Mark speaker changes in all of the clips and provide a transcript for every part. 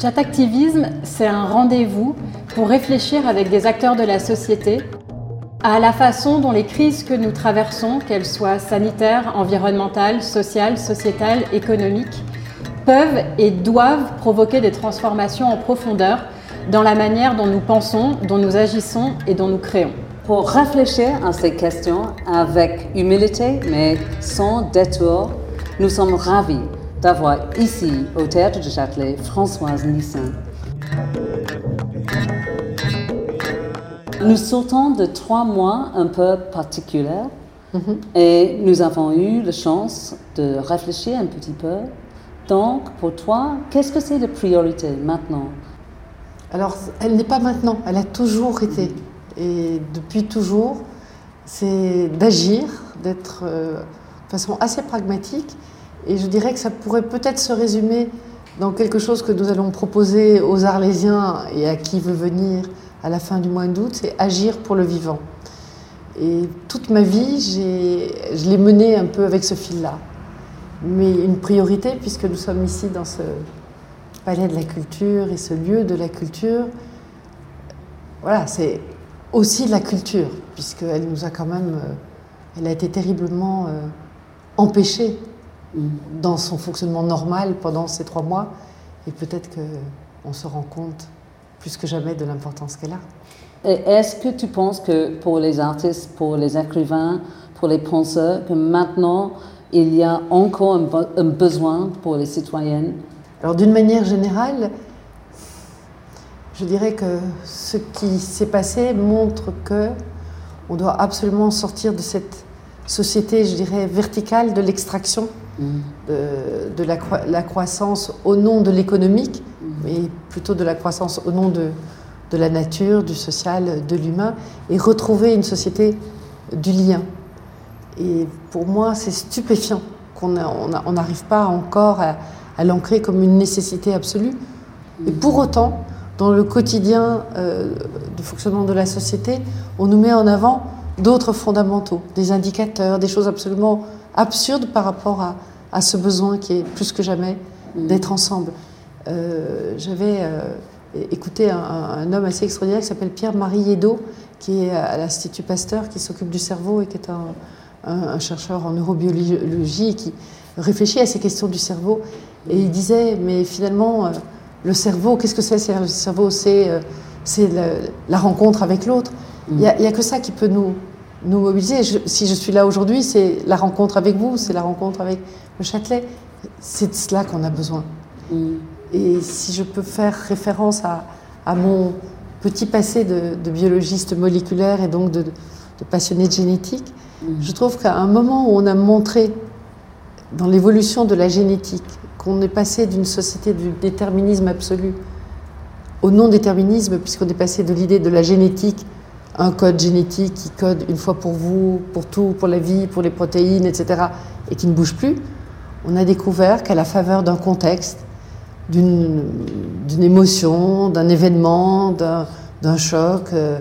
Speaker 1: Chat Activisme, c'est un rendez-vous pour réfléchir avec des acteurs de la société à la façon dont les crises que nous traversons, qu'elles soient sanitaires, environnementales, sociales, sociétales, économiques, peuvent et doivent provoquer des transformations en profondeur dans la manière dont nous pensons, dont nous agissons et dont nous créons.
Speaker 2: Pour réfléchir à ces questions avec humilité mais sans détour, nous sommes ravis d'avoir ici au Théâtre de Châtelet Françoise Nissin. Nous sortons de trois mois un peu particuliers et nous avons eu la chance de réfléchir un petit peu. Donc, pour toi, qu'est-ce que c'est la priorité maintenant?
Speaker 3: Alors, elle n'est pas maintenant, elle a toujours été. Et depuis toujours, c'est d'agir, d'être euh, de façon assez pragmatique. Et je dirais que ça pourrait peut-être se résumer dans quelque chose que nous allons proposer aux Arlésiens et à qui veut venir à la fin du mois d'août, c'est agir pour le vivant. Et toute ma vie, je l'ai mené un peu avec ce fil-là. Mais une priorité, puisque nous sommes ici dans ce palais de la culture et ce lieu de la culture, voilà, c'est aussi la culture, puisqu'elle nous a quand même, euh, elle a été terriblement euh, empêchée dans son fonctionnement normal pendant ces trois mois, et peut-être qu'on se rend compte plus que jamais de l'importance qu'elle a.
Speaker 2: Est-ce que tu penses que pour les artistes, pour les écrivains, pour les penseurs, que maintenant il y a encore un, besoin pour les citoyennes?
Speaker 3: Alors d'une manière générale, je dirais que ce qui s'est passé montre que on doit absolument sortir de cette société, je dirais, verticale de l'extraction, mm. de, la, la, croissance au nom de l'économique, mais plutôt de la croissance au nom de, de la nature, du social, de l'humain, et retrouver une société du lien. Et pour moi, c'est stupéfiant qu'on n'arrive pas encore à, l'ancrer comme une nécessité absolue. Et pour autant, dans le quotidien euh, du fonctionnement de la société, on nous met en avant d'autres fondamentaux, des indicateurs, des choses absolument absurdes par rapport à, à ce besoin qui est plus que jamais d'être ensemble. Euh, j'avais euh, écouté un, homme assez extraordinaire qui s'appelle Pierre-Marie Yedo, qui est à l'Institut Pasteur, qui s'occupe du cerveau et qui est un, chercheur en neurobiologie qui réfléchit à ces questions du cerveau. Et il disait, mais finalement, euh, le cerveau, qu'est-ce que c'est? Le cerveau, c'est la, rencontre avec l'autre. Il n'y a, que ça qui peut nous, nous mobiliser. si je suis là aujourd'hui, c'est la rencontre avec vous, c'est la rencontre avec le Châtelet. C'est de cela qu'on a besoin. Mm. Et si je peux faire référence à, mon petit passé de, biologiste moléculaire et donc de, passionné de génétique, mm. je trouve qu'à un moment où on a montré dans l'évolution de la génétique qu'on est passé d'une société du déterminisme absolu au non-déterminisme, puisqu'on est passé de l'idée de la génétique, un code génétique qui code une fois pour vous, pour tout, pour la vie, pour les protéines, etc., et qui ne bouge plus, on a découvert qu'à la faveur d'un contexte, d'une émotion, d'un événement, d'un choc, euh,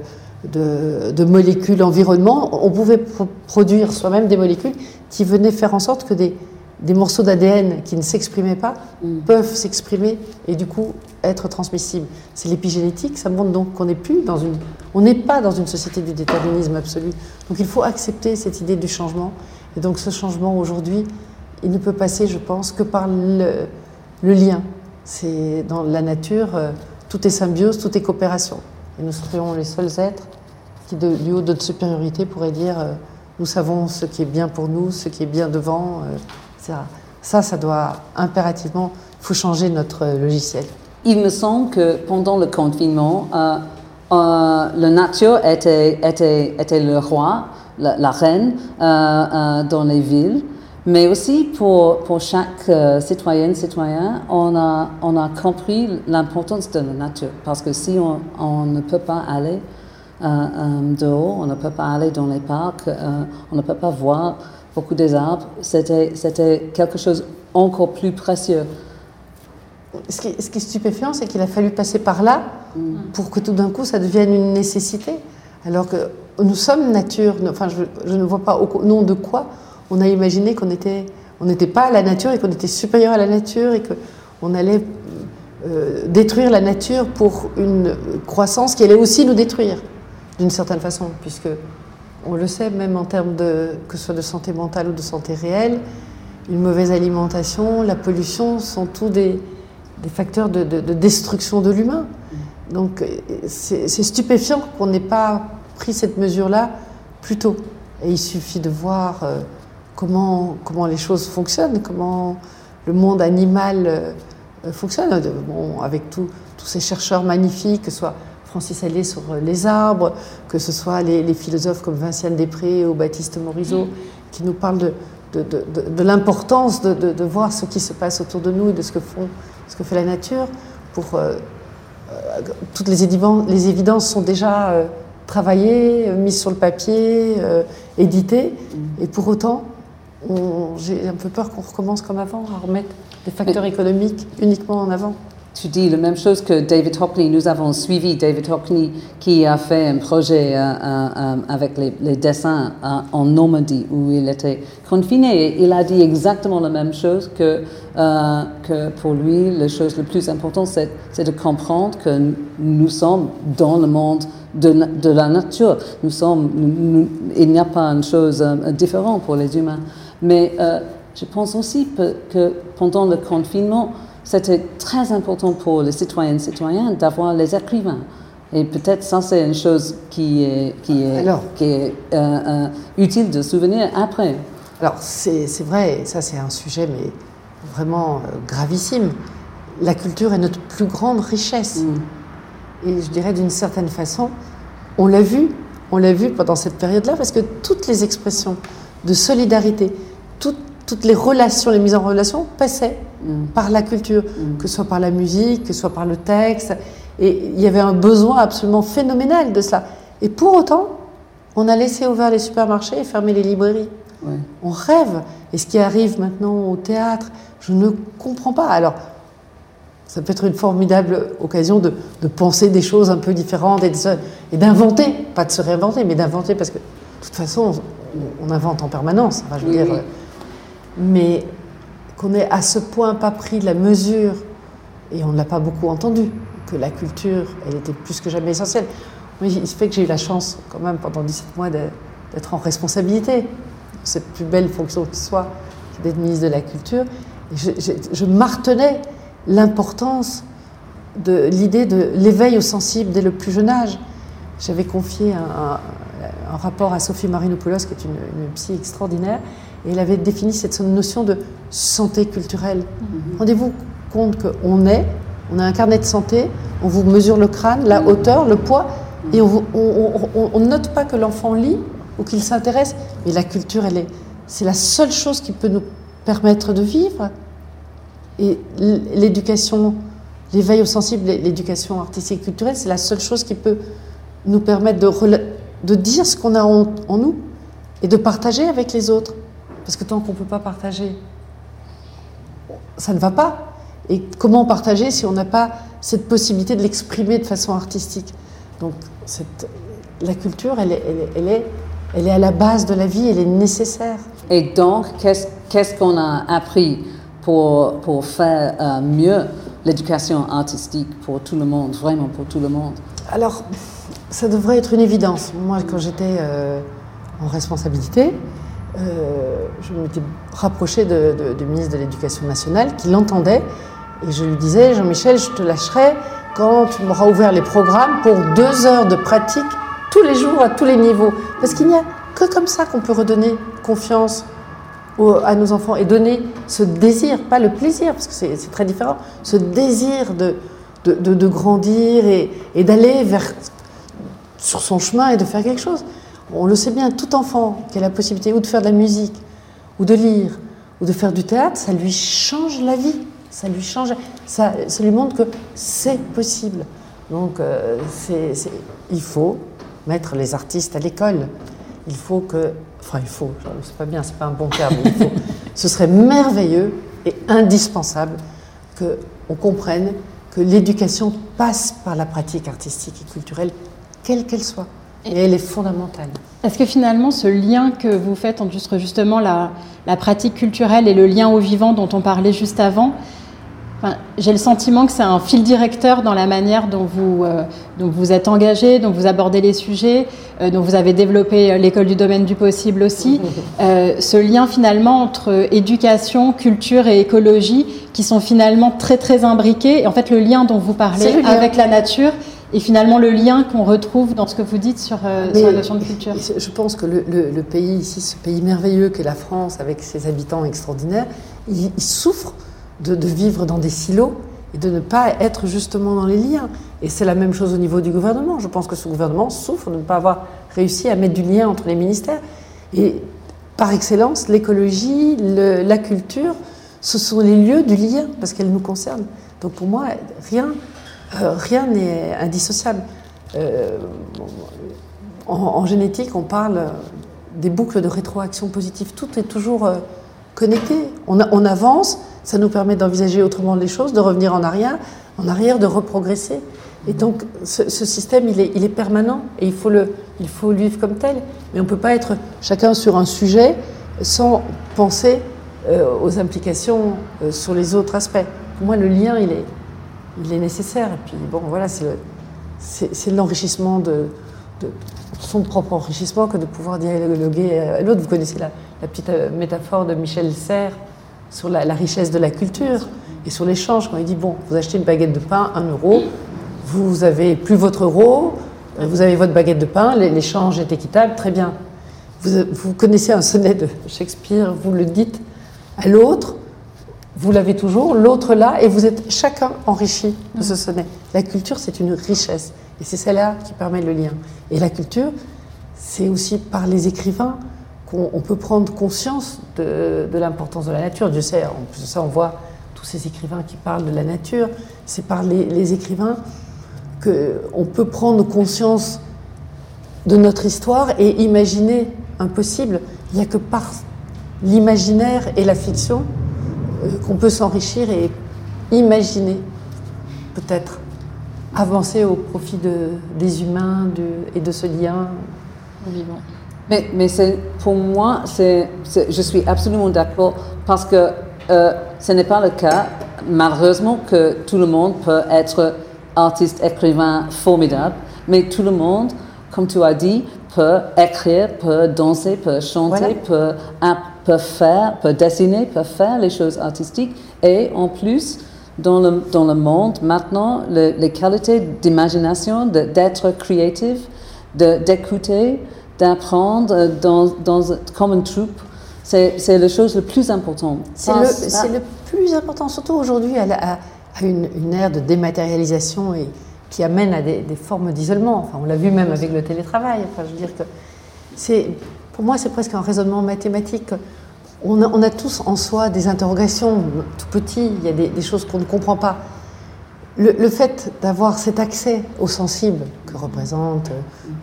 Speaker 3: de, de, molécules environnement, on pouvait produire soi-même des molécules qui venaient faire en sorte que des, des morceaux d'ADN qui ne s'exprimaient pas mm. peuvent s'exprimer et du coup être transmissibles. C'est l'épigénétique, ça montre donc qu'on n'est plus dans une, on n'est pas dans une société du déterminisme absolu. Donc il faut accepter cette idée du changement. Et donc ce changement aujourd'hui, il ne peut passer, je pense, que par le, le lien c'est dans la nature, euh, tout est symbiose, tout est coopération. Et nous serions les seuls êtres qui, du haut de notre supériorité, pourraient dire euh, nous savons ce qui est bien pour nous, ce qui est bien devant, Euh, ça, ça doit impérativement, il faut changer notre logiciel.
Speaker 2: Il me semble que pendant le confinement, la nature était, était, était, le roi, la, reine dans les villes. Mais aussi pour, pour chaque euh, citoyenne, citoyen, on a, on a compris l'importance de la nature. Parce que si on, on ne peut pas aller euh, euh, dehors, on ne peut pas aller dans les parcs, on ne peut pas voir beaucoup des arbres, c'était, c'était quelque chose encore plus précieux.
Speaker 3: Ce qui, ce qui est stupéfiant, c'est qu'il a fallu passer par là mm. pour que tout d'un coup ça devienne une nécessité. Alors que nous sommes nature, enfin je, je ne vois pas au nom de quoi on a imaginé qu'on était, on n'était pas à la nature et qu'on était supérieur à la nature et qu'on allait euh, détruire la nature pour une croissance qui allait aussi nous détruire, d'une certaine façon, puisque on le sait, même en termes de, que ce soit de santé mentale ou de santé réelle, une mauvaise alimentation, la pollution sont tous des, facteurs de, destruction de l'humain. Donc c'est stupéfiant qu'on n'ait pas pris cette mesure-là plus tôt. Et il suffit de voir euh, comment, comment les choses fonctionnent, comment le monde animal euh, fonctionne. Bon, avec tous ces chercheurs magnifiques, que ce soit Francis Allais sur les arbres, que ce soit les, philosophes comme Vinciane Després ou Baptiste Morisot, qui nous parlent de, de, de, l'importance de, voir ce qui se passe autour de nous et de ce que, font, ce que fait la nature. Pour, toutes les évidences, les évidences sont déjà travaillées, mises sur le papier, éditées, mm. et pour autant, j'ai un peu peur qu'on recommence comme avant, à remettre des facteurs économiques uniquement en avant.
Speaker 2: Tu dis la même chose que David Hockney. Nous avons suivi David Hockney qui a fait un projet euh, euh, avec les, dessins euh, en Normandie où il était confiné. il a dit exactement la même chose que, que pour lui, la chose la plus importante, c'est de comprendre que nous sommes dans le monde de, la nature. Nous sommes, il n'y a pas une chose différente pour les humains. Mais euh, je pense aussi que pendant le confinement, c'était très important pour les citoyennes et citoyens d'avoir les écrivains. Et peut-être ça, c'est une chose qui est, qui est, qui est euh, euh, utile de souvenir après.
Speaker 3: Alors, c'est vrai, ça c'est un sujet mais vraiment gravissime. La culture est notre plus grande richesse. Mm. Et je dirais d'une certaine façon, on l'a vu, on l'a vu pendant cette période-là, parce que toutes les expressions de solidarité, toutes les relations, les mises en relation passaient mm. par la culture, mm. que ce soit par la musique, que ce soit par le texte. Et il y avait un besoin absolument phénoménal de cela. Et pour autant, on a laissé ouvert les supermarchés et fermé les librairies. On rêve. Et ce qui arrive maintenant au théâtre, je ne comprends pas. Alors, ça peut être une formidable occasion de, penser des choses un peu différentes et d'inventer, pas de se réinventer, mais d'inventer, parce que de toute façon, on, invente en permanence. je veux dire, mais qu'on ait à ce point pas pris la mesure, et on ne l'a pas beaucoup entendu, que la culture, elle était plus que jamais essentielle. il se fait que j'ai eu la chance, quand même, pendant 17 mois, d'être en responsabilité, cette plus belle fonction qui soit, d'être ministre de la Culture. Et je, martenais l'importance de l'idée de l'éveil au sensible dès le plus jeune âge. J'avais confié un, rapport à Sophie Marinopoulos, qui est une, une psy extraordinaire, et elle avait défini cette notion de santé culturelle. Mhm. Rendez-vous compte qu'on est, on a un carnet de santé, on vous mesure le crâne, la hauteur, le poids, et on ne note pas que l'enfant lit ou qu'il s'intéresse, mais la culture, elle est, c'est la seule chose qui peut nous permettre de vivre. Et l'éducation, l'éveil au sensible, l'éducation artistique et culturelle, c'est la seule chose qui peut nous permettre de, de dire ce qu'on a en, en nous et de partager avec les autres. Parce que tant qu'on ne peut pas partager, ça ne va pas. Et comment partager si on n'a pas cette possibilité de l'exprimer de façon artistique? Donc la culture, elle est, elle, est, elle, est, à la base de la vie, elle est nécessaire.
Speaker 2: Et donc, qu'est-ce qu'on a appris pour, pour faire euh, mieux l'éducation artistique pour tout le monde, vraiment pour tout le monde?
Speaker 3: Alors, ça devrait être une évidence. Moi, quand j'étais euh, en responsabilité, euh, je m'étais rapprochée du ministre de l'Éducation nationale qui l'entendait et je lui disais Jean-Michel, je te lâcherai quand tu m'auras ouvert les programmes pour deux heures de pratique tous les jours à tous les niveaux. Parce qu'il n'y a que comme ça qu'on peut redonner confiance à nos enfants et donner ce désir, pas le plaisir, parce que c'est très différent, ce désir de, de, grandir et, et d'aller vers sur son chemin et de faire quelque chose. On le sait bien, tout enfant qui a la possibilité ou de faire de la musique, ou de lire, ou de faire du théâtre, ça lui change la vie. Ça lui change, ça, lui montre que c'est possible. Donc, euh, il faut mettre les artistes à l'école. Il faut que, enfin, il faut, c'est pas bien, c'est pas un bon terme, il faut. Ce serait merveilleux et indispensable qu'on comprenne que l'éducation passe par la pratique artistique et culturelle, quelle qu'elle soit. Et elle est fondamentale.
Speaker 1: Est-ce que finalement, ce lien que vous faites entre justement la, pratique culturelle et le lien au vivant dont on parlait juste avant, J'ai le sentiment que c'est un fil directeur dans la manière dont vous, euh, vous êtes engagé, dont vous abordez les sujets, euh, dont vous avez développé euh, l'école du domaine du possible aussi. ce lien finalement entre éducation, culture et écologie qui sont finalement très très imbriqués. Et en fait, le lien dont vous parlez avec la nature et finalement le lien qu'on retrouve dans ce que vous dites sur, la notion de culture.
Speaker 3: Je pense que le, pays ici, ce pays merveilleux qu'est la France, avec ses habitants extraordinaires, il souffre de, vivre dans des silos et de ne pas être justement dans les liens. Et c'est la même chose au niveau du gouvernement. Je pense que ce gouvernement souffre de ne pas avoir réussi à mettre du lien entre les ministères. Et par excellence, l'écologie, la culture, ce sont les lieux du lien parce qu'elles nous concernent. Donc pour moi, rien euh, rien n'est indissociable. Euh, en, génétique, on parle des boucles de rétroaction positive. Tout est toujours euh, connecté. On, avance, ça nous permet d'envisager autrement les choses, de revenir en arrière, en arrière, de reprogresser. Et donc, ce, système, il est, permanent et il faut, le, il faut le vivre comme tel. Mais on ne peut pas être chacun sur un sujet sans penser aux implications sur les autres aspects. Pour moi, le lien, il est, il est nécessaire. Et puis, bon, voilà, c'est l'enrichissement de, son propre enrichissement que de pouvoir dialoguer à l'autre. Vous connaissez la, petite euh, métaphore de Michel Serres sur la, richesse de la culture et sur l'échange. Quand il dit, bon, vous achetez une baguette de pain, un euro, vous avez plus votre euro, euh, vous avez votre baguette de pain, l'échange est équitable, très bien. Vous, connaissez un sonnet de Shakespeare, vous le dites à l'autre, vous l'avez toujours, l'autre là, et vous êtes chacun enrichi de ce sonnet. La culture, c'est une richesse, et c'est celle-là qui permet le lien. Et la culture, c'est aussi par les écrivains, qu'on peut prendre conscience de, l'importance de la nature. Dieu sait, en plus de ça, on voit tous ces écrivains qui parlent de la nature. C'est par les, écrivains qu'on peut prendre conscience de notre histoire et imaginer un possible. Il n'y a que par l'imaginaire et la fiction qu'on peut s'enrichir et imaginer, peut-être, avancer au profit de, des humains et de ce lien
Speaker 2: vivant. Mais, mais pour moi, je suis absolument d'accord parce que euh, ce n'est pas le cas, malheureusement, que tout le monde peut être artiste, écrivain formidable, mais tout le monde, comme tu as dit, peut écrire, peut danser, peut chanter, peut, peut, faire, peut dessiner, peut faire les choses artistiques. Et en plus, dans le, dans le monde, maintenant, les qualités d'imagination, d'être créatif, d'écouter, d'apprendre dans, dans, comme une troupe. C'est la chose la plus importante.
Speaker 3: C'est le, le, plus important, surtout aujourd'hui, à, à, une, une, ère de dématérialisation et qui amène à des, formes d'isolement. Enfin, on l'a vu même avec le télétravail. Enfin, je veux dire que c'est, pour moi, c'est presque un raisonnement mathématique. On a, tous en soi des interrogations, tout petit, il y a des, choses qu'on ne comprend pas. Le, fait d'avoir cet accès au sensible que représente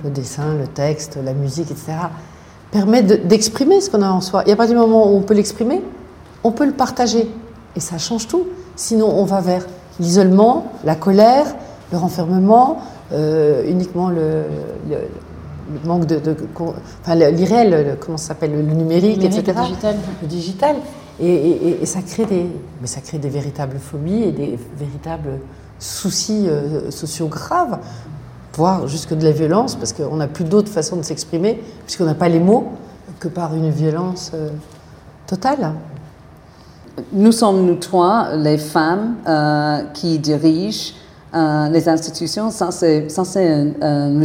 Speaker 3: le dessin, le texte, la musique, etc., permet d'exprimer ce qu'on a en soi. Et à partir du moment où on peut l'exprimer, on peut le partager. Et ça change tout. Sinon, on va vers l'isolement, la colère, le renfermement, euh, uniquement le, manque de, enfin l'irréel, comment ça s'appelle, le, numérique, etc.
Speaker 1: Le digital.
Speaker 3: Le digital. Et, et, ça crée des, mais ça crée des véritables phobies et des véritables soucis euh, sociaux graves, voire jusque de la violence, parce qu'on n'a plus d'autre façon de s'exprimer, puisqu'on n'a pas les mots, que par une violence euh, totale.
Speaker 2: Nous sommes, nous trois, les femmes euh, qui dirigent les institutions. Ça, c'est une,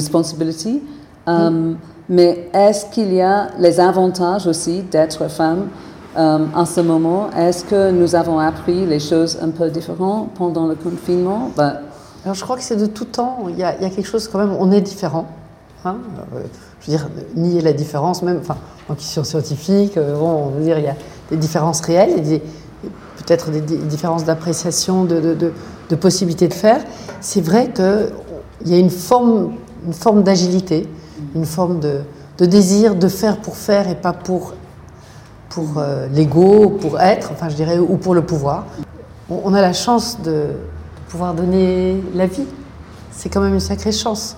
Speaker 2: responsabilité. Mais est-ce qu'il y a les avantages aussi d'être femme euh, en ce moment, est-ce que nous avons appris les choses un peu différentes pendant le confinement?
Speaker 3: Ben, Alors je crois que c'est de tout temps. Il y, a, quelque chose quand même, on est différent. Hein euh, je veux dire, nier la différence, même en question scientifique, euh, on veut dire il y a des différences réelles peut-être des, différences d'appréciation, de, de, de, possibilités de faire. C'est vrai qu'il y a une forme, une forme d'agilité, une forme de, de désir de faire pour faire et pas pour pour euh, l'ego, pour être, enfin je dirais, ou pour le pouvoir. On, a la chance de, pouvoir donner la vie. C'est quand même une sacrée chance.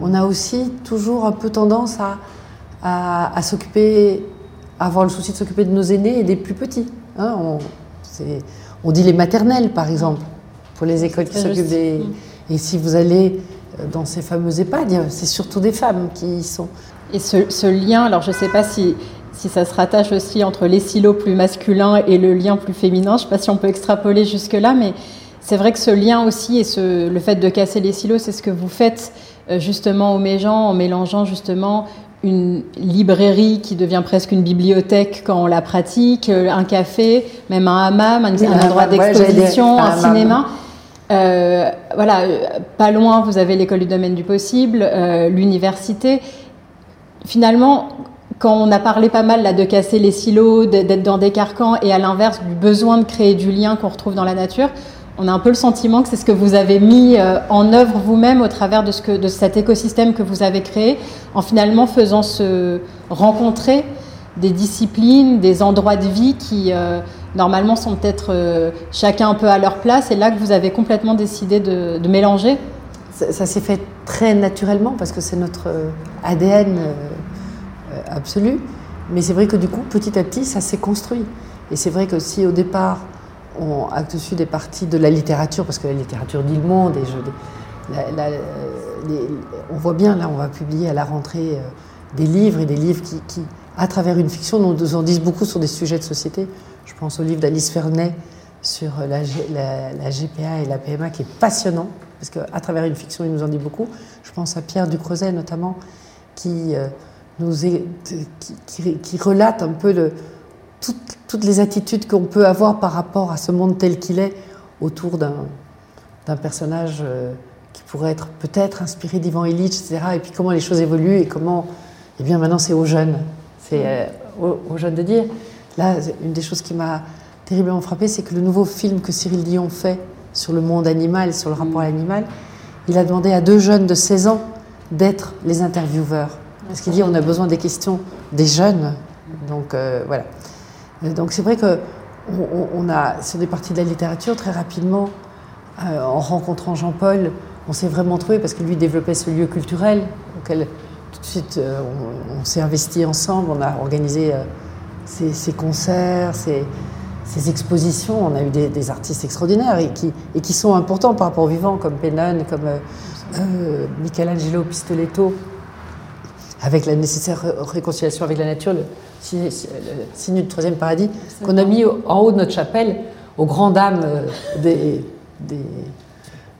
Speaker 3: On a aussi toujours un peu tendance à, à, s'occuper, à avoir le souci de s'occuper de nos aînés et des plus petits. Hein. on, on dit les maternelles, par exemple, pour les écoles qui s'occupent des. Mm. Et si vous allez dans ces fameux EHPAD, c'est surtout des femmes qui y sont.
Speaker 1: Et ce, lien, alors je ne sais pas si, si ça se rattache aussi entre les silos plus masculins et le lien plus féminin, je ne sais pas si on peut extrapoler jusque-là, mais c'est vrai que ce lien aussi et ce, le fait de casser les silos, c'est ce que vous faites euh, justement au Méjean en mélangeant justement une librairie qui devient presque une bibliothèque quand on la pratique, euh, un café, même un hammam, un, endroit d'exposition, un, cinéma. Euh, voilà, pas loin, vous avez l'école du domaine du possible, l'université. Finalement, quand on a parlé pas mal là, de casser les silos, d'être dans des carcans, et à l'inverse du besoin de créer du lien qu'on retrouve dans la nature, on a un peu le sentiment que c'est ce que vous avez mis euh, en œuvre vous-même au travers de, ce de cet écosystème que vous avez créé, en finalement faisant se rencontrer des disciplines, des endroits de vie qui euh, normalement sont peut-être euh, chacun un peu à leur place, et là que vous avez complètement décidé de, mélanger.
Speaker 3: Ça, s'est fait très naturellement parce que c'est notre ADN absolu, mais c'est vrai que du coup, petit à petit, ça s'est construit. Et c'est vrai que si au départ, on, Actes Sud est parti de la littérature, parce que la littérature dit le monde, et on voit bien, là, on va publier à la rentrée euh, des livres, et des livres qui, à travers une fiction, nous en disent beaucoup sur des sujets de société. Je pense au livre d'Alice Fernet sur la, GPA et la PMA, qui est passionnant, parce qu'à travers une fiction, il nous en dit beaucoup. Je pense à Pierre Ducreuset, notamment, qui, euh, nous qui, relate un peu toutes, les attitudes qu'on peut avoir par rapport à ce monde tel qu'il est autour d'un personnage euh, qui pourrait être peut-être inspiré d'Ivan Illich, etc. Et puis comment les choses évoluent et comment, eh bien maintenant c'est aux jeunes, c'est euh, aux, jeunes de dire. Là, une des choses qui m'a terriblement frappé, c'est que le nouveau film que Cyril Dion fait sur le monde animal, sur le rapport à l'animal, il a demandé à deux jeunes de 16 ans d'être les intervieweurs. Parce qu'il dit on a besoin des questions des jeunes. Donc euh, voilà. Euh, donc c'est vrai que on, a, sur des parties de la littérature, très rapidement, euh, en rencontrant Jean-Paul, on s'est vraiment trouvé parce que lui développait ce lieu culturel auquel tout de suite euh, on, s'est investi ensemble, on a organisé ces, concerts, ces, expositions, on a eu des, artistes extraordinaires et qui, et qui, sont importants par rapport aux vivants, comme Pennon, comme Michelangelo Pistoletto, avec la nécessaire réconciliation avec la nature, le signe du troisième paradis, qu'on a mis en haut de notre chapelle aux grandes dames euh, des,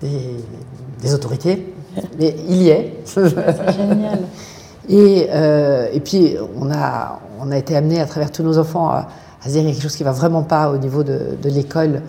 Speaker 3: des, autorités. Mais il y est.
Speaker 1: C'est génial.
Speaker 3: Et, euh, et, puis, on a, on a été amené à travers tous nos enfants à, à se dire qu'il y a quelque chose qui ne va vraiment pas au niveau de, de l'école.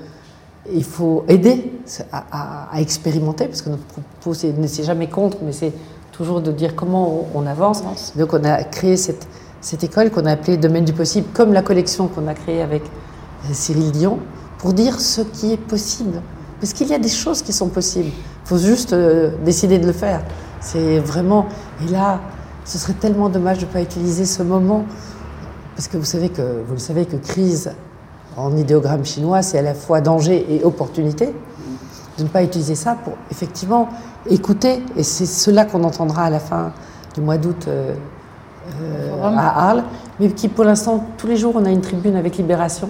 Speaker 3: Il faut aider à, à, expérimenter, parce que notre propos, c'est jamais contre, mais c'est toujours de dire comment on, avance. Donc on a créé cette, cette école qu'on a appelée Domaine du possible, comme la collection qu'on a créée avec euh, Cyril Dion, pour dire ce qui est possible. Parce qu'il y a des choses qui sont possibles. Il faut juste euh, décider de le faire. C'est vraiment. Et là, ce serait tellement dommage de ne pas utiliser ce moment. Parce que vous savez que vous le savez que crise en idéogramme chinois, c'est à la fois danger et opportunité. De ne pas utiliser ça pour effectivement écouter, et c'est cela qu'on entendra à la fin du mois d'août euh, euh, à Arles, mais qui pour l'instant, tous les jours, on a une tribune avec Libération,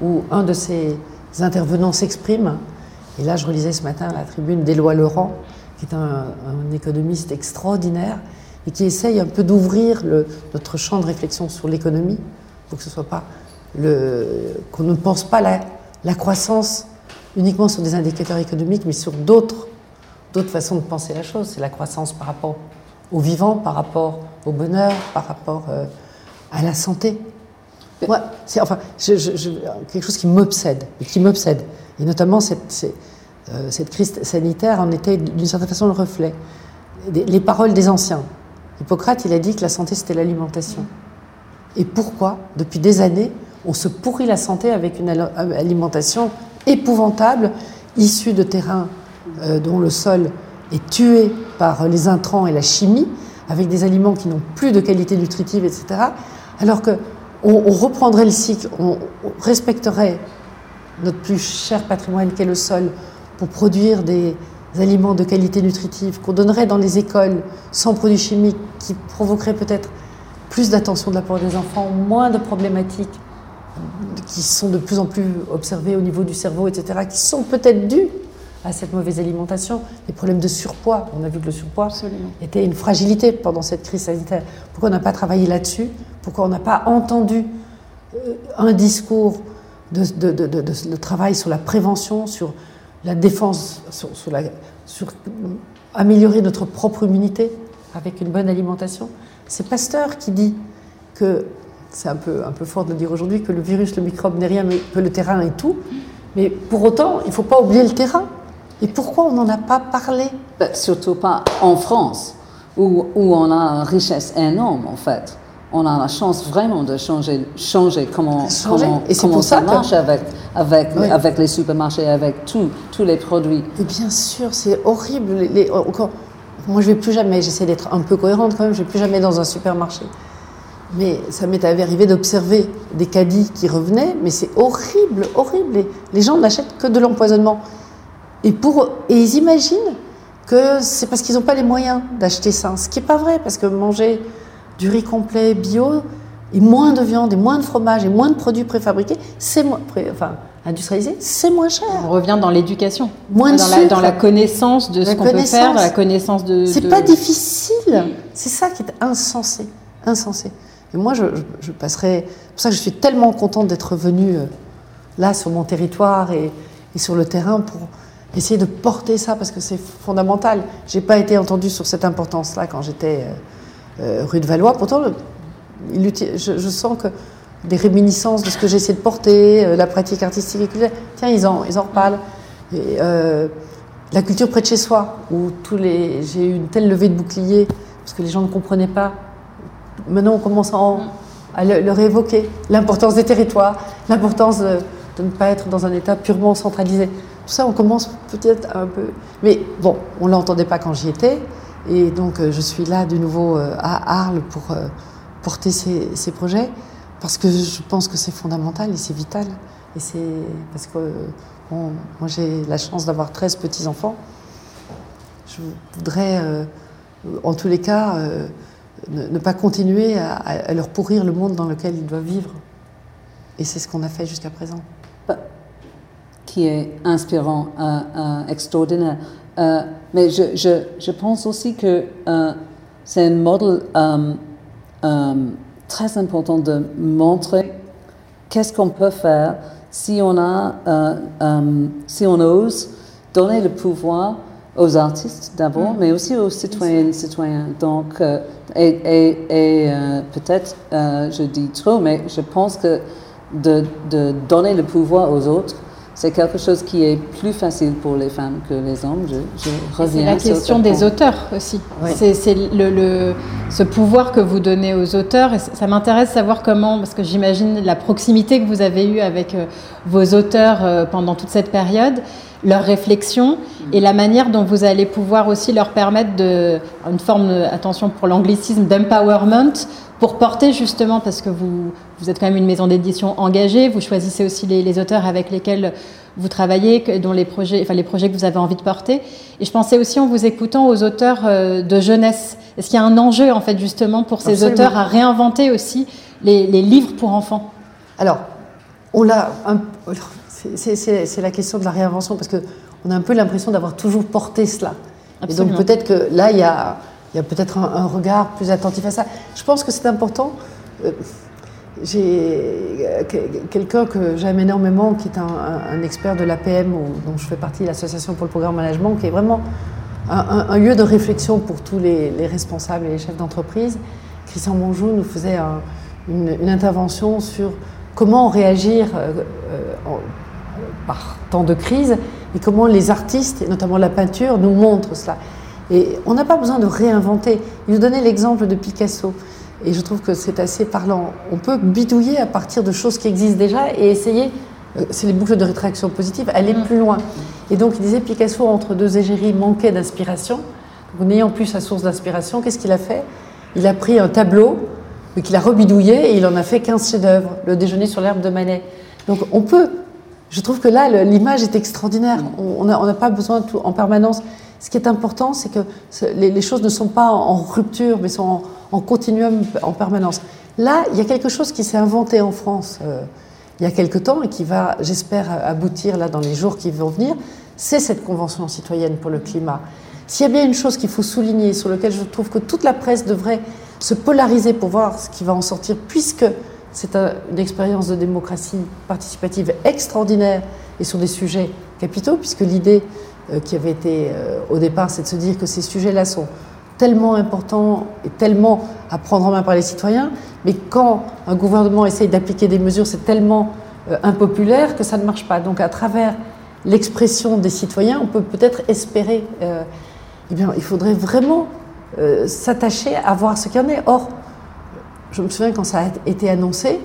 Speaker 3: où un de ces intervenants s'exprime. Et là, je relisais ce matin la tribune d'Éloi Laurent, qui est un, économiste extraordinaire, et qui essaye un peu d'ouvrir notre champ de réflexion sur l'économie, pour que ce soit pas qu'on ne pense pas la, croissance uniquement sur des indicateurs économiques, mais sur d'autres d'autres façons de penser la chose. C'est la croissance par rapport au vivant, par rapport au bonheur, par rapport euh, à la santé. Moi, c'est enfin quelque chose qui m'obsède, qui m'obsède. Et notamment cette, euh, cette, crise sanitaire en était d'une certaine façon le reflet. Les paroles des anciens. Hippocrate, il a dit que la santé, c'était l'alimentation. Et pourquoi, depuis des années, on se pourrit la santé avec une alimentation épouvantable, issue de terrains euh, dont le sol est tué par les intrants et la chimie, avec des aliments qui n'ont plus de qualité nutritive, etc., alors qu'on on reprendrait le cycle, on respecterait notre plus cher patrimoine qu'est le sol pour produire des aliments de qualité nutritive, qu'on donnerait dans les écoles sans produits chimiques, qui provoqueraient peut-être plus d'attention de la part des enfants, moins de problématiques qui sont de plus en plus observées au niveau du cerveau, etc., qui sont peut-être dues à cette mauvaise alimentation, les problèmes de surpoids. On a vu que le surpoids était une fragilité pendant cette crise sanitaire. Pourquoi on n'a pas travaillé là-dessus? Pourquoi on n'a pas entendu euh, un discours de, de, travail sur la prévention, sur la défense, sur, sur, améliorer notre propre immunité avec une bonne alimentation C'est Pasteur qui dit que, c'est un peu, un peu fort de le dire aujourd'hui, que le virus, le microbe n'est rien, mais que le terrain est tout. Mais pour autant, il ne faut pas oublier le terrain. Et pourquoi on n'en a pas parlé?
Speaker 2: Ben, Surtout pas en France, où, où, on a une richesse énorme en fait. On a la chance vraiment de changer, changer comment, comment,
Speaker 3: Et
Speaker 2: comment
Speaker 3: ça,
Speaker 2: marche avec, avec, avec les supermarchés, avec tous les produits.
Speaker 3: Et bien sûr, c'est horrible. Les, encore, moi, je vais plus jamais, j'essaie d'être un peu cohérente quand même, je vais plus jamais dans un supermarché. Mais ça m'est arrivé d'observer des caddies qui revenaient, mais c'est horrible, horrible. Les gens n'achètent que de l'empoisonnement. Et, pour, et ils imaginent que c'est parce qu'ils n'ont pas les moyens d'acheter ça. Ce qui n'est pas vrai, parce que manger du riz complet bio et moins de viande et moins de fromage et moins de produits préfabriqués, c'est moins, enfin, industrialisé, c'est moins cher.
Speaker 1: On revient dans l'éducation,
Speaker 3: moins
Speaker 1: dans,
Speaker 3: la,
Speaker 1: dans la connaissance de ce qu'on peut faire, dans la connaissance de.
Speaker 3: C'est pas difficile. C'est ça qui est insensé, insensé. Et moi, je, je, passerai. C'est pour ça que je suis tellement contente d'être venue euh, là sur mon territoire et, et sur le terrain pour essayer de porter ça parce que c'est fondamental. J'ai pas été entendue sur cette importance-là quand j'étais euh, rue de Valois. Pourtant, je, sens que des réminiscences de ce que j'essaie de porter, euh, la pratique artistique et culturelle, tiens, ils en, ils en reparlent. Et, la culture près de chez soi, où tous les, j'ai eu une telle levée de boucliers parce que les gens ne comprenaient pas. Maintenant, on commence à, le, leur évoquer l'importance des territoires, l'importance de, de ne pas être dans un État purement centralisé. Tout ça, on commence peut-être un peu. Mais bon, on ne l'entendait pas quand j'y étais. Et donc, euh, je suis là de nouveau euh, à Arles pour euh, porter ces, projets. Parce que je pense que c'est fondamental et c'est vital. Et c'est parce que moi, j'ai la chance d'avoir 13 petits-enfants. Je voudrais, en tous les cas, ne, pas continuer à leur pourrir le monde dans lequel ils doivent vivre. Et c'est ce qu'on a fait jusqu'à présent
Speaker 2: qui est inspirant, extraordinaire. Euh, mais je, je, je, pense aussi que c'est un modèle très important de montrer qu'est-ce qu'on peut faire si on, a, si on ose donner le pouvoir aux artistes d'abord, mm. mais aussi aux citoyennes et citoyens. Donc, et, et, et peut-être je dis trop, mais je pense que de, de donner le pouvoir aux autres, c'est quelque chose qui est plus facile pour les femmes que les hommes. Je, je reviens.
Speaker 1: C'est la question des auteurs aussi. C'est le, le, ce pouvoir que vous donnez aux auteurs. Et ça m'intéresse de savoir comment, parce que j'imagine la proximité que vous avez eue avec euh, vos auteurs euh, pendant toute cette période, leurs réflexions mm. et la manière dont vous allez pouvoir aussi leur permettre de, une forme, attention pour l'anglicisme, d'empowerment pour porter justement, parce que vous, vous êtes quand même une maison d'édition engagée, vous choisissez aussi les, auteurs avec lesquels vous travaillez, dont les projets, enfin les projets que vous avez envie de porter. Et je pensais aussi en vous écoutant aux auteurs euh, de jeunesse. Est-ce qu'il y a un enjeu en fait justement pour ces auteurs à réinventer aussi les, livres pour enfants?
Speaker 3: Alors, on l'a, c'est la question de la réinvention parce que on a un peu l'impression d'avoir toujours porté cela. Et donc peut-être que là il y a y a peut-être un, regard plus attentif à ça. Je pense que c'est important. Euh, j'ai euh, quelqu'un que j'aime énormément, qui est un, expert de l'APM, dont je fais partie, l'Association pour le programme management, qui est vraiment un, lieu de réflexion pour tous les, responsables et les chefs d'entreprise. Christian Monjou nous faisait une, intervention sur comment réagir euh, par temps de crise et comment les artistes, et notamment la peinture, nous montrent cela. Et on n'a pas besoin de réinventer. Il nous donnait l'exemple de Picasso. Et je trouve que c'est assez parlant. On peut bidouiller à partir de choses qui existent déjà et essayer, euh, c'est les boucles de rétraction positive, aller mm. plus loin. Et donc il disait Picasso, entre deux égéries, manquait d'inspiration. N'ayant plus sa source d'inspiration, qu'est-ce qu'il a fait? Il a pris un tableau, qu'il a rebidouillé et il en a fait 15 chefs-d'œuvre. Le déjeuner sur l'herbe de Manet. Donc on peut. Je trouve que là, l'image est extraordinaire. On n'a pas besoin tout, en permanence. Ce qui est important, c'est que les, choses ne sont pas en rupture, mais sont en, continuum en permanence. Là, il y a quelque chose qui s'est inventé en France. Euh, il y a quelque temps et qui va, j'espère, aboutir là dans les jours qui vont venir, c'est cette Convention citoyenne pour le climat. S'il y a bien une chose qu'il faut souligner, sur laquelle je trouve que toute la presse devrait se polariser pour voir ce qui va en sortir, puisque c'est une expérience de démocratie participative extraordinaire et sur des sujets capitaux, puisque l'idée qui avait été euh, au départ, c'est de se dire que ces sujets-là sont tellement importants et tellement à prendre en main par les citoyens, mais quand un gouvernement essaye d'appliquer des mesures, c'est tellement euh, impopulaire que ça ne marche pas. Donc à travers l'expression des citoyens, on peut peut-être espérer, eh bien, il faudrait vraiment s'attacher à voir ce qu'il y en est. Or, je me souviens quand ça a été annoncé,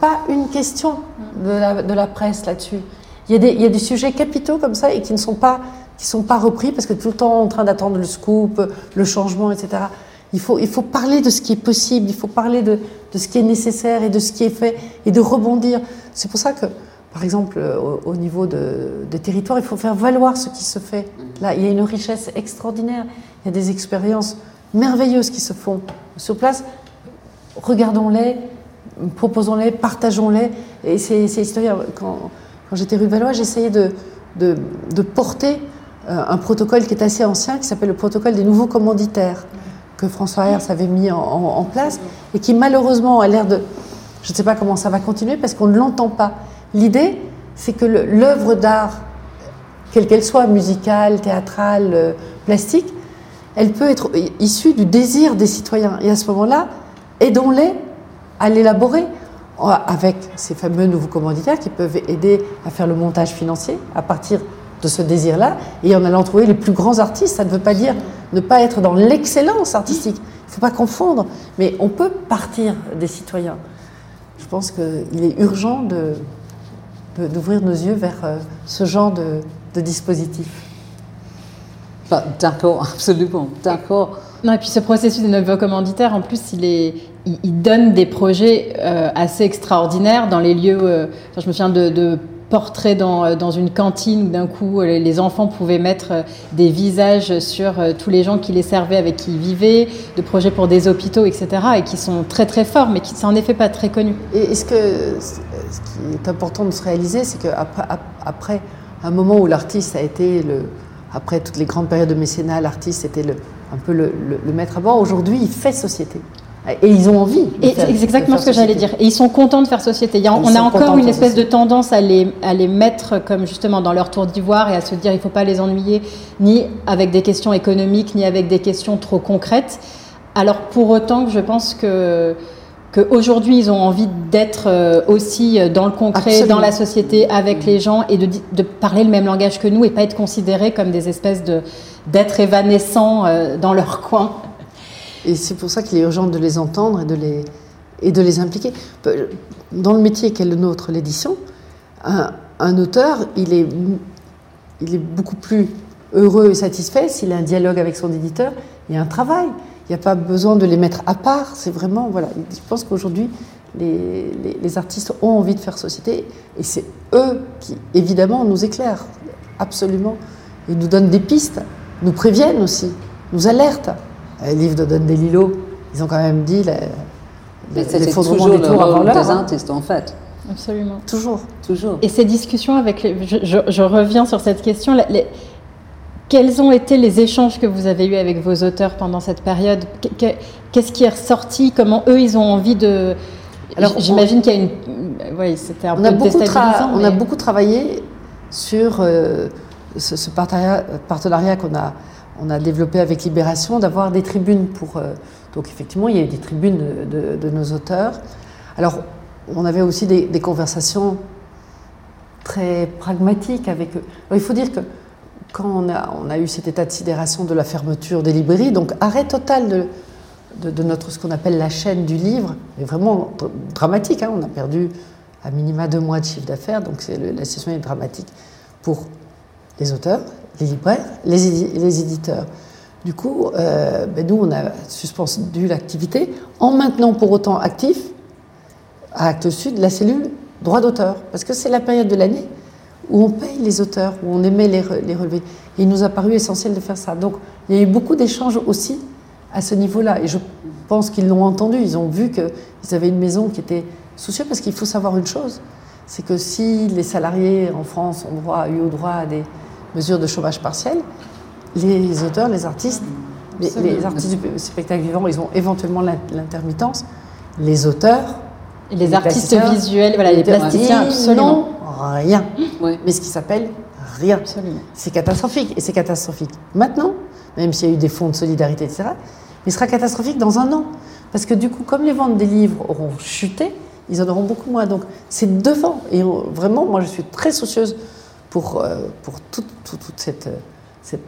Speaker 3: pas une question de la presse là-dessus. Il, il, y a des sujets capitaux comme ça et qui ne sont pas, qui sont pas repris parce que tout le temps en train d'attendre le scoop, le changement, etc. Il faut, il faut parler de ce qui est possible, il faut parler de, de, ce qui est nécessaire et de ce qui est fait et de rebondir. C'est pour ça que, par exemple, au, niveau de, des territoires, il faut faire valoir ce qui se fait. Là, il y a une richesse extraordinaire, il y a des expériences merveilleuses qui se font sur place. Regardons-les, proposons-les, partageons-les. Et c'est historien. Quand, quand j'étais rue Valois, j'essayais de, porter euh, un protocole qui est assez ancien, qui s'appelle le protocole des nouveaux commanditaires, que François Hers avait mis en, en, place, et qui malheureusement a l'air de... Je ne sais pas comment ça va continuer parce qu'on ne l'entend pas. L'idée, c'est que l'œuvre d'art, quelle qu'elle soit, musicale, théâtrale, euh, plastique, elle peut être issue du désir des citoyens. Et à ce moment-là, aidons-les à l'élaborer avec ces fameux nouveaux commanditaires qui peuvent aider à faire le montage financier à partir de ce désir-là et en allant trouver les plus grands artistes. Ça ne veut pas dire ne pas être dans l'excellence artistique. Il ne faut pas confondre, mais on peut partir des citoyens. Je pense qu'il est urgent d'ouvrir nos yeux vers euh, ce genre de, de dispositif.
Speaker 2: Bah, d'accord, absolument, d'accord.
Speaker 1: Non, et puis ce processus de nouveaux commanditaires, en plus, il, est, il, donne des projets euh, assez extraordinaires dans les lieux. Euh, je me souviens de, portraits dans, euh, dans, une cantine où d'un coup les enfants pouvaient mettre des visages sur tous les gens qui les servaient, avec qui ils vivaient, de projets pour des hôpitaux, etc., et qui sont très très forts, mais qui ne sont en effet pas très connus.
Speaker 3: Et ce, que, ce qui est important de se réaliser, c'est qu'après après un moment où l'artiste a été le après toutes les grandes périodes de mécénat, l'artiste était le, un peu le, maître à bord. Aujourd'hui, il fait société. Et ils ont envie.
Speaker 1: Et c'est exactement ce que j'allais dire. Et ils sont contents de faire société. on a encore une espèce de tendance à les, à les mettre comme justement dans leur tour d'ivoire et à se dire il ne faut pas les ennuyer ni avec des questions économiques ni avec des questions trop concrètes. Alors pour autant que je pense que qu'aujourd'hui ils ont envie d'être euh, aussi euh, dans le concret, dans la société, avec les gens et de, de, parler le même langage que nous et pas être considérés comme des espèces de, d'êtres évanescents euh, dans leur coin.
Speaker 3: Et c'est pour ça qu'il est urgent de les entendre et de les, et de les impliquer. Dans le métier qu'est le nôtre, l'édition, un, auteur, il est, il est beaucoup plus heureux et satisfait s'il a un dialogue avec son éditeur. Il y a un travail. Il n'y a pas besoin de les mettre à part. C'est vraiment, voilà. Je pense qu'aujourd'hui, les, les, artistes ont envie de faire société et c'est eux qui, évidemment, nous éclairent. Absolument. Ils nous donnent des pistes, nous préviennent aussi, nous alertent. Les livres de Don DeLillo, ils ont quand même dit
Speaker 2: l'effondrement des tours avant l'heure. des hein. artistes, en fait.
Speaker 1: Absolument.
Speaker 3: Toujours.
Speaker 2: Toujours.
Speaker 1: Et ces discussions avec. Les, je, je, reviens sur cette question. Les, quels ont été les échanges que vous avez eus avec vos auteurs pendant cette période? Qu'est-ce qui est ressorti? Comment eux, ils ont envie de... Alors, j'imagine qu'il y a une... Oui, c'était un on peu a beaucoup
Speaker 3: On a beaucoup travaillé sur euh, ce, partenariat, qu'on a, on a développé avec Libération, d'avoir des tribunes pour... Euh, donc effectivement, il y a eu des tribunes de, nos auteurs. Alors, on avait aussi des, conversations très pragmatiques avec eux. Il faut dire que quand on a, eu cet état de sidération de la fermeture des librairies, donc arrêt total de, de, notre, ce qu'on appelle la chaîne du livre, est vraiment dramatique. Hein. on a perdu à minima deux mois de chiffre d'affaires, donc la situation est dramatique pour les auteurs, les libraires, les, les éditeurs. Du coup, euh, ben nous, on a suspendu l'activité en maintenant pour autant actif à Actes Sud la cellule droit d'auteur, parce que c'est la période de l'année où on paye les auteurs, où on aimait les, les relever. Et il nous a paru essentiel de faire ça. Donc il y a eu beaucoup d'échanges aussi à ce niveau-là. Et je pense qu'ils l'ont entendu. Ils ont vu qu'ils avaient une maison qui était soucieux parce qu'il faut savoir une chose, c'est que si les salariés en France ont droit, eu droit à des mesures de chômage partiel, les auteurs, les artistes, les, artistes du spectacle vivant, ils ont éventuellement l'intermittence. Les auteurs,
Speaker 1: les, artistes visuels, voilà, les plasticiens, absolument.
Speaker 3: rien. Mais ce qui s'appelle rien. C'est catastrophique. Et c'est catastrophique maintenant, même s'il y a eu des fonds de solidarité, etc. Mais ce sera catastrophique dans un an. Parce que du coup, comme les ventes des livres auront chuté, ils en auront beaucoup moins. Donc c'est devant. Et vraiment, moi, je suis très soucieuse pour, euh, pour toute, cette, cette,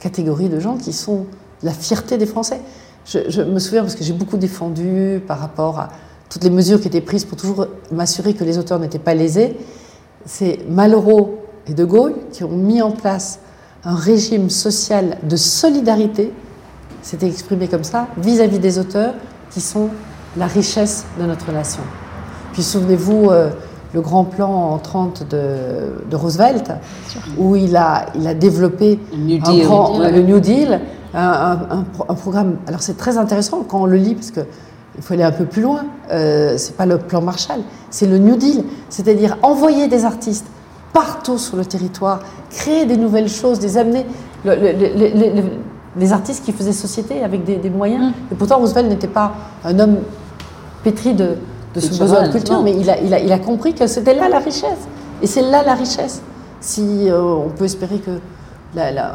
Speaker 3: catégorie de gens qui sont la fierté des Français. Je, me souviens, parce que j'ai beaucoup défendu par rapport à toutes les mesures qui étaient prises pour toujours m'assurer que les auteurs n'étaient pas lésés. C'est Malraux et De Gaulle qui ont mis en place un régime social de solidarité, c'était exprimé comme ça, vis-à-vis des auteurs qui sont la richesse de notre nation. Puis souvenez-vous, euh, le grand plan en 30 de, Roosevelt, où il a, il a développé le New Deal, un, programme. Alors c'est très intéressant quand on le lit, parce qu'il faut aller un peu plus loin. Euh, c'est pas le plan Marshall, c'est le New Deal, c'est-à-dire envoyer des artistes partout sur le territoire, créer des nouvelles choses, des amener. les artistes qui faisaient société avec des, moyens. Mm. Et pourtant, Roosevelt n'était pas un homme pétri de, de ce besoin de culture, mais il a, il, a, il a, compris que c'était là la richesse. Et c'est là la richesse. Si euh, on peut espérer que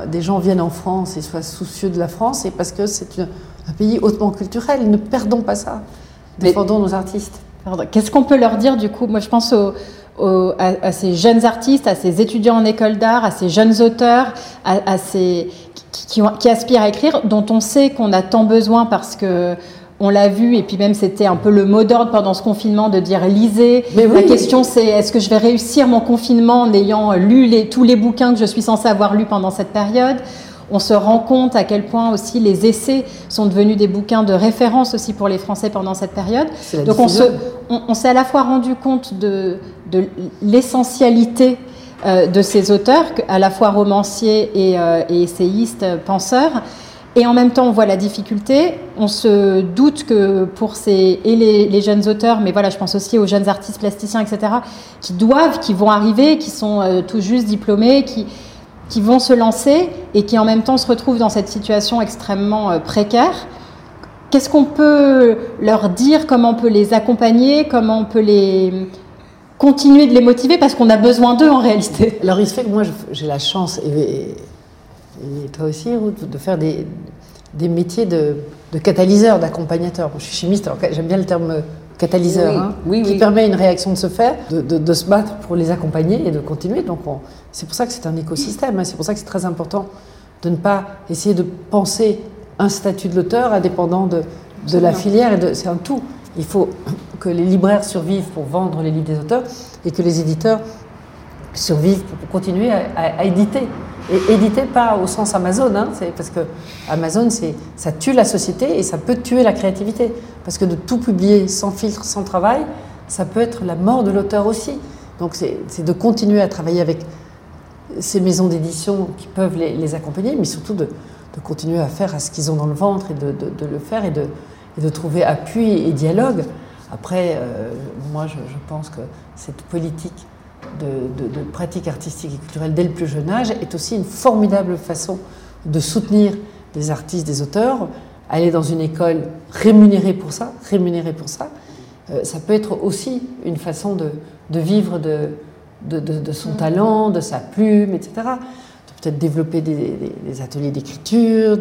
Speaker 3: des gens viennent en France et soient soucieux de la France, c'est parce que c'est un pays hautement culturel. Ne perdons pas ça. Défendons nos artistes.
Speaker 1: Qu'est-ce qu'on peut leur dire du coup? Moi, je pense à, ces jeunes artistes, à ces étudiants en école d'art, à ces jeunes auteurs, à, ces qui, qui, aspirent à écrire, dont on sait qu'on a tant besoin parce que on l'a vu, et puis même c'était un peu le mot d'ordre pendant ce confinement de dire lisez. La question c'est est-ce que je vais réussir mon confinement en ayant lu les, tous les bouquins que je suis censée avoir lus pendant cette période? On se rend compte à quel point aussi les essais sont devenus des bouquins de référence aussi pour les Français pendant cette période. Donc on, se, on, s'est à la fois rendu compte de, de l'essentialité euh, de ces auteurs, à la fois romanciers et, euh, et essayistes, penseurs, et en même temps, on voit la difficulté. On se doute que pour ces et les, jeunes auteurs, mais voilà, je pense aussi aux jeunes artistes plasticiens, etc., qui doivent, qui vont arriver, qui sont euh, tout juste diplômés, qui qui vont se lancer et qui en même temps se retrouvent dans cette situation extrêmement euh, précaire. Qu'est-ce qu'on peut leur dire? Comment on peut les accompagner? Comment on peut les continuer de les motiver? Parce qu'on a besoin d'eux en réalité.
Speaker 3: Alors il se fait que moi j'ai la chance et toi aussi, de faire des, des métiers de, de catalyseur, d'accompagnateur. Je suis chimiste, j'aime bien le terme catalyseur, hein, qui permet une réaction de se faire, de, de, se battre pour les accompagner et de continuer. Donc c'est pour ça que c'est un écosystème, hein. c'est pour ça que c'est très important de ne pas essayer de penser un statut de l'auteur indépendant de, de la filière, c'est un tout. Il faut que les libraires survivent pour vendre les livres des auteurs et que les éditeurs survivent pour continuer à éditer. Et édité pas au sens Amazon, hein, parce que Amazon, ça tue la société et ça peut tuer la créativité. Parce que de tout publier sans filtre, sans travail, ça peut être la mort de l'auteur aussi. Donc c'est de continuer à travailler avec ces maisons d'édition qui peuvent les, accompagner, mais surtout de, continuer à faire à ce qu'ils ont dans le ventre et de, le faire et de, de, trouver appui et dialogue. Après, euh, moi, je, je pense que cette politique de, pratiques artistiques et culturelles dès le plus jeune âge est aussi une formidable façon de soutenir des artistes, des auteurs. Aller dans une école rémunérée pour ça, rémunérée pour ça, euh, ça peut être aussi une façon de, vivre de, de, son talent, de sa plume, etc. Peut-être développer des, ateliers d'écriture,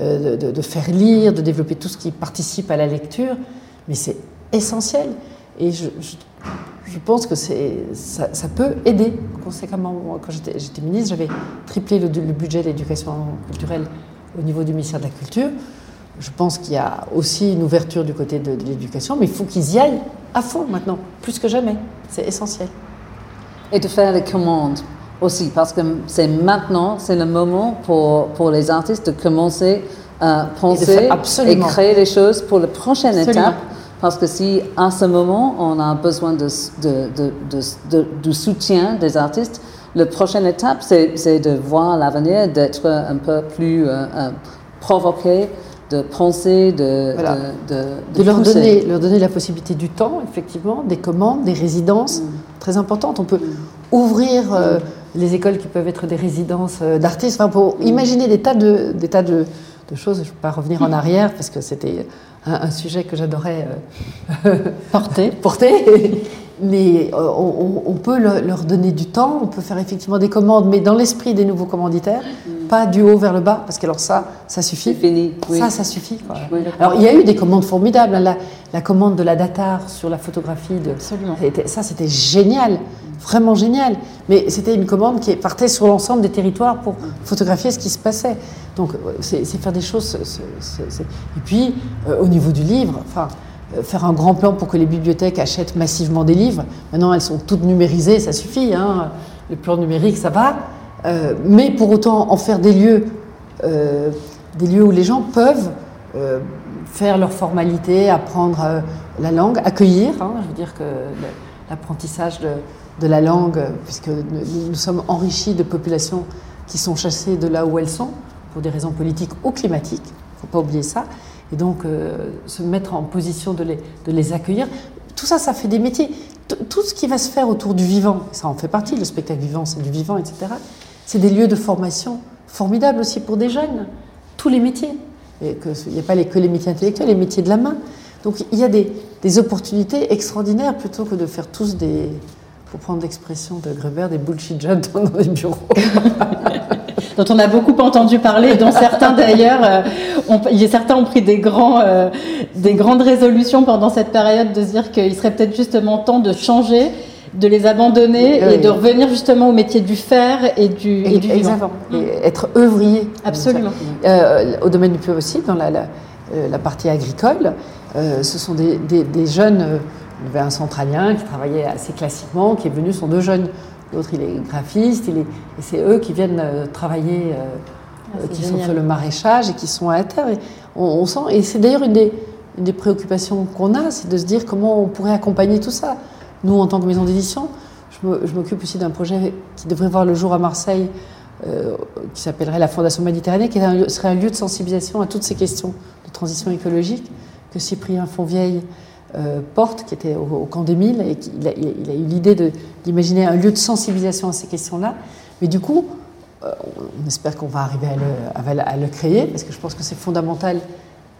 Speaker 3: euh, de, faire lire, de développer tout ce qui participe à la lecture, mais c'est essentiel. Et je je pense que ça, ça peut aider conséquemment. Quand j'étais ministre, j'avais triplé le, budget de l'éducation culturelle au niveau du ministère de la Culture. Je pense qu'il y a aussi une ouverture du côté de, l'éducation, mais il faut qu'ils y aillent à fond maintenant, plus que jamais. C'est essentiel.
Speaker 2: Et de faire les commandes aussi, parce que c'est maintenant, c'est le moment pour, pour les artistes de commencer à penser et, créer les choses pour la prochaine étape parce que si à ce moment on a besoin de, de, de, du soutien des artistes, la prochaine étape c'est de voir l'avenir, d'être un peu plus euh, euh, provoqué de penser, de,
Speaker 3: Voilà.
Speaker 2: de, de,
Speaker 3: de leur donner, leur donner la possibilité du temps, effectivement, des commandes, des résidences, très importantes. On peut ouvrir euh, les écoles qui peuvent être des résidences euh, d'artistes, enfin, pour imaginer des tas de, des tas de, de choses. Je ne vais pas revenir en arrière parce que c'était un, un sujet que j'adorais euh,
Speaker 1: Porter.
Speaker 3: porter. Mais euh, on, peut le- leur donner du temps, on peut faire effectivement des commandes, mais dans l'esprit des nouveaux commanditaires, pas du haut vers le bas, parce que alors ça, ça suffit.
Speaker 2: fini. Oui.
Speaker 3: Ça, ça suffit. quoi.
Speaker 2: Oui, d'accord.
Speaker 3: Alors, il y a eu des commandes formidables. hein. La, la commande de la Datar sur la photographie, de,
Speaker 1: Absolument.
Speaker 3: ça, c'était génial, vraiment génial. Mais c'était une commande qui partait sur l'ensemble des territoires pour photographier ce qui se passait. Donc, euh, c'est faire des choses. Et puis, euh, au niveau du livre, enfin. euh, Faire un grand plan pour que les bibliothèques achètent massivement des livres. Maintenant, elles sont toutes numérisées, ça suffit. Hein. Le plan numérique, ça va. Mais pour autant, en faire des lieux des lieux où les gens peuvent faire leurs formalités, apprendre la langue, accueillir. hein. je veux dire que l'apprentissage de, de la langue, puisque nous, sommes enrichis de populations qui sont chassées de là où elles sont, pour des raisons politiques ou climatiques, il ne faut pas oublier ça. Et donc, euh, se mettre en position de les, de les accueillir, tout ça, ça fait des métiers. Tout ce qui va se faire autour du vivant, ça en fait partie, le spectacle vivant, c'est du vivant, etc. C'est des lieux de formation formidables aussi pour des jeunes, tous les métiers. Il n'y a pas les- que les métiers intellectuels, les métiers de la main. Donc il y a des, des opportunités extraordinaires plutôt que de faire tous des, pour prendre l'expression de Greber, des bullshit jobs dans dans les bureaux.
Speaker 1: dont on a beaucoup entendu parler, dont certains d'ailleurs, euh, ont- certains ont pris des, grands, euh, des grandes résolutions pendant cette période de se dire qu'il serait peut-être justement temps de changer, de les abandonner
Speaker 3: Oui.
Speaker 1: et de revenir justement au métier du faire et du, et du vivant.
Speaker 3: Exactement. Et être œuvrier.
Speaker 1: Absolument.
Speaker 3: Euh, au domaine du peu aussi, dans la, la, la partie agricole, euh, ce sont des, des- des jeunes. Il y avait un centralien qui travaillait assez classiquement, qui est venu, sont deux jeunes. L'autre, il est graphiste, il est, et c'est eux qui viennent euh, travailler, euh,
Speaker 1: Ah,
Speaker 3: qui sont
Speaker 1: génial.
Speaker 3: sur le maraîchage et qui sont à la terre. Et on, on sent, et c'est d'ailleurs une des, une des préoccupations qu'on a, c'est de se dire comment on pourrait accompagner tout ça. Nous, en tant que maison d'édition, je m'occupe aussi d'un projet qui devrait voir le jour à Marseille, euh, qui s'appellerait la Fondation Méditerranée, qui serait un lieu de sensibilisation à toutes ces questions de transition écologique que Cyprien Fonvieille euh, porte, qui était au, camp des Milles, et qui- il, a, eu l'idée d'imaginer un lieu de sensibilisation à ces questions-là. Mais du coup, euh, on espère qu'on va arriver à le, créer, parce que je pense que c'est fondamental,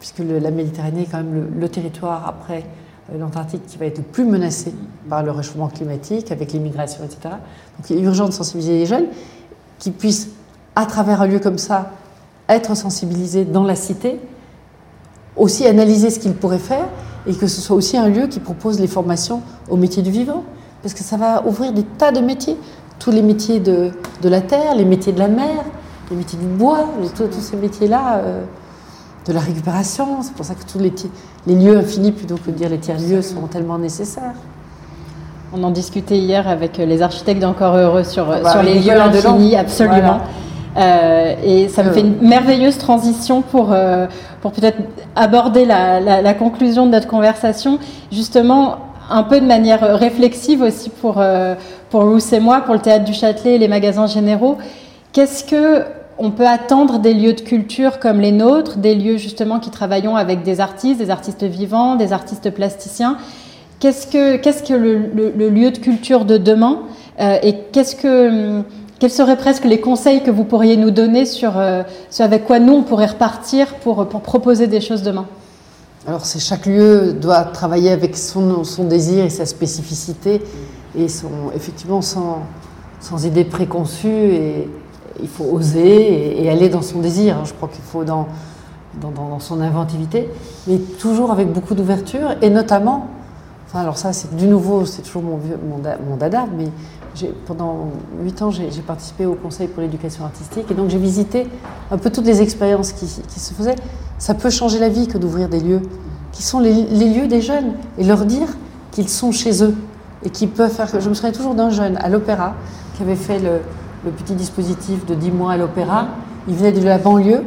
Speaker 3: puisque la Méditerranée est quand même le, le territoire après euh, l'Antarctique qui va être le plus menacé par le réchauffement climatique, avec l'immigration, etc. Donc il est urgent de sensibiliser les jeunes qui puissent, à travers un lieu comme ça, être sensibilisés dans la cité, aussi analyser ce qu'ils pourraient faire, et que ce soit aussi un lieu qui propose les formations au métier du vivant, parce que ça va ouvrir des tas de métiers, tous les métiers de, de la terre, les métiers de la mer, les métiers du bois, tous, ces métiers-là, euh, de la récupération. C'est pour ça que tous les, lieux infinis, plutôt que de dire les tiers-lieux, sont tellement nécessaires.
Speaker 1: On en discutait hier avec les architectes d'Encore Heureux sur,
Speaker 3: bah,
Speaker 1: sur les lieux infinis, absolument. Euh, et ça me
Speaker 3: Euh.
Speaker 1: fait une merveilleuse transition pour, euh, pour peut-être aborder la, la- la conclusion de notre conversation, justement un peu de manière euh, réflexive aussi pour, euh, pour Ruth et moi, pour le Théâtre du Châtelet et les magasins généraux. Qu'est-ce que on peut attendre des lieux de culture comme les nôtres, des lieux justement qui travaillons avec des artistes, des artistes vivants, des artistes plasticiens? Qu'est-ce que, qu'est-ce que le, le- le lieu de culture de demain euh, et qu'est-ce que, hum, quels seraient presque les conseils que vous pourriez nous donner sur euh, ce avec quoi nous on pourrait repartir pour, pour proposer des choses demain?
Speaker 3: Alors, c'est chaque lieu doit travailler avec son, désir et sa spécificité, et son, effectivement sans, sans idée préconçue. Et il faut oser et, aller dans son désir. hein. Je crois qu'il faut dans, son inventivité, mais toujours avec beaucoup d'ouverture, et notamment, alors ça, c'est du nouveau, c'est toujours mon, mon, da- mon dada, mais pendant huit ans, j'ai participé au Conseil pour l'éducation artistique, et donc j'ai visité un peu toutes les expériences qui, se faisaient. Ça peut changer la vie que d'ouvrir des lieux qui sont les, lieux des jeunes et leur dire qu'ils sont chez eux et qu'ils peuvent faire. Je me souviens toujours d'un jeune à l'opéra qui avait fait le, le petit dispositif de 10 mois à l'opéra. Il venait de la banlieue.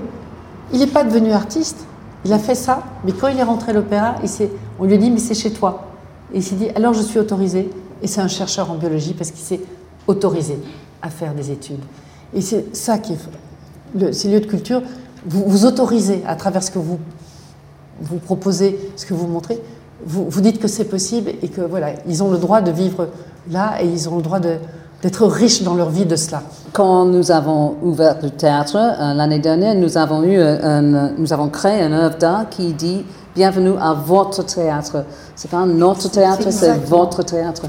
Speaker 3: Il n'est pas devenu artiste. Il a fait ça, mais quand il est rentré à l'opéra, on lui a dit Mais c'est chez toi. Et il s'est dit Alors je suis autorisé. Et c'est un chercheur en biologie parce qu'il s'est autorisé à faire des études. Et c'est ça qui est. le- ces lieux de culture, vous, vous autorisez à travers ce que vous, vous proposez, ce que vous montrez, vous, vous dites que c'est possible et que voilà, ils ont le droit de vivre là et ils ont le droit d'être riches dans leur vie de cela.
Speaker 2: Quand nous avons ouvert le théâtre euh, l'année dernière, nous avons, eu un, nous avons créé une œuvre d'art qui dit Bienvenue à votre théâtre. C'est pas notre théâtre, c'est votre théâtre.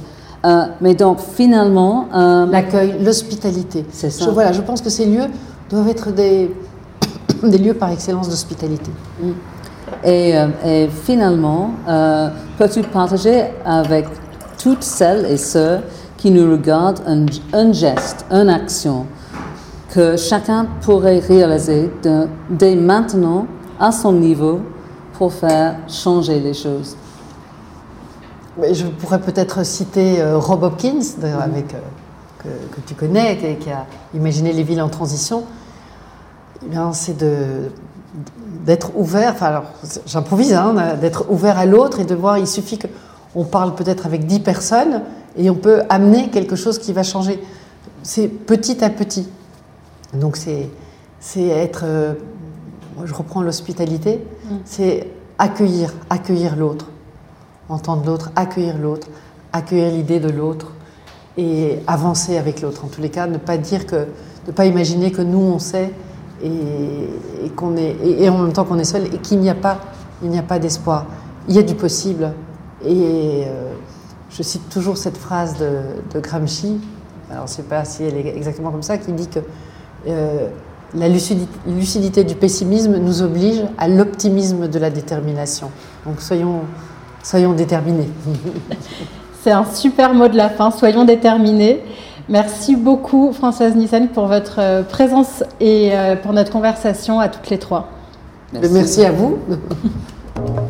Speaker 2: Euh, mais donc finalement.
Speaker 3: Euh, L'accueil, l'hospitalité.
Speaker 2: C'est ça.
Speaker 3: Je, voilà, je pense que ces lieux doivent être des, des lieux par excellence d'hospitalité. Mm.
Speaker 2: Et, euh, et, finalement, peux-tu partager avec toutes celles et ceux qui nous regardent un, un geste, une action que chacun pourrait réaliser de, dès maintenant à son niveau pour faire changer les choses?
Speaker 3: Je pourrais peut-être citer euh, Rob Hopkins, mhm. avec, euh, que, tu connais, qui, a imaginé les villes en transition. Eh c'est d'être ouvert, enfin alors j'improvise, hein, d'être ouvert à l'autre et de voir, il suffit qu'on parle peut-être avec dix personnes et on peut amener quelque chose qui va changer. C'est petit à petit. Donc c'est être, euh, moi je reprends l'hospitalité, mm. c'est accueillir, accueillir l'autre entendre l'autre, accueillir l'autre, accueillir l'idée de l'autre et avancer avec l'autre. En tous les cas, ne pas dire que, ne pas imaginer que nous on sait et, qu'on est et, en même temps qu'on est seul et qu'il n'y a pas, il n'y a pas d'espoir. Il y a du possible. Et euh, je cite toujours cette phrase de, Gramsci. Alors, je ne pas si elle est exactement comme ça, qui dit que euh, la lucidité, lucidité du pessimisme nous oblige à l'optimisme de la détermination. Donc, soyons Soyons déterminés.
Speaker 1: C'est un super mot de la fin, soyons déterminés. Merci beaucoup Françoise Nissen pour votre euh, présence et euh, pour notre conversation à toutes les trois.
Speaker 3: Merci à vous.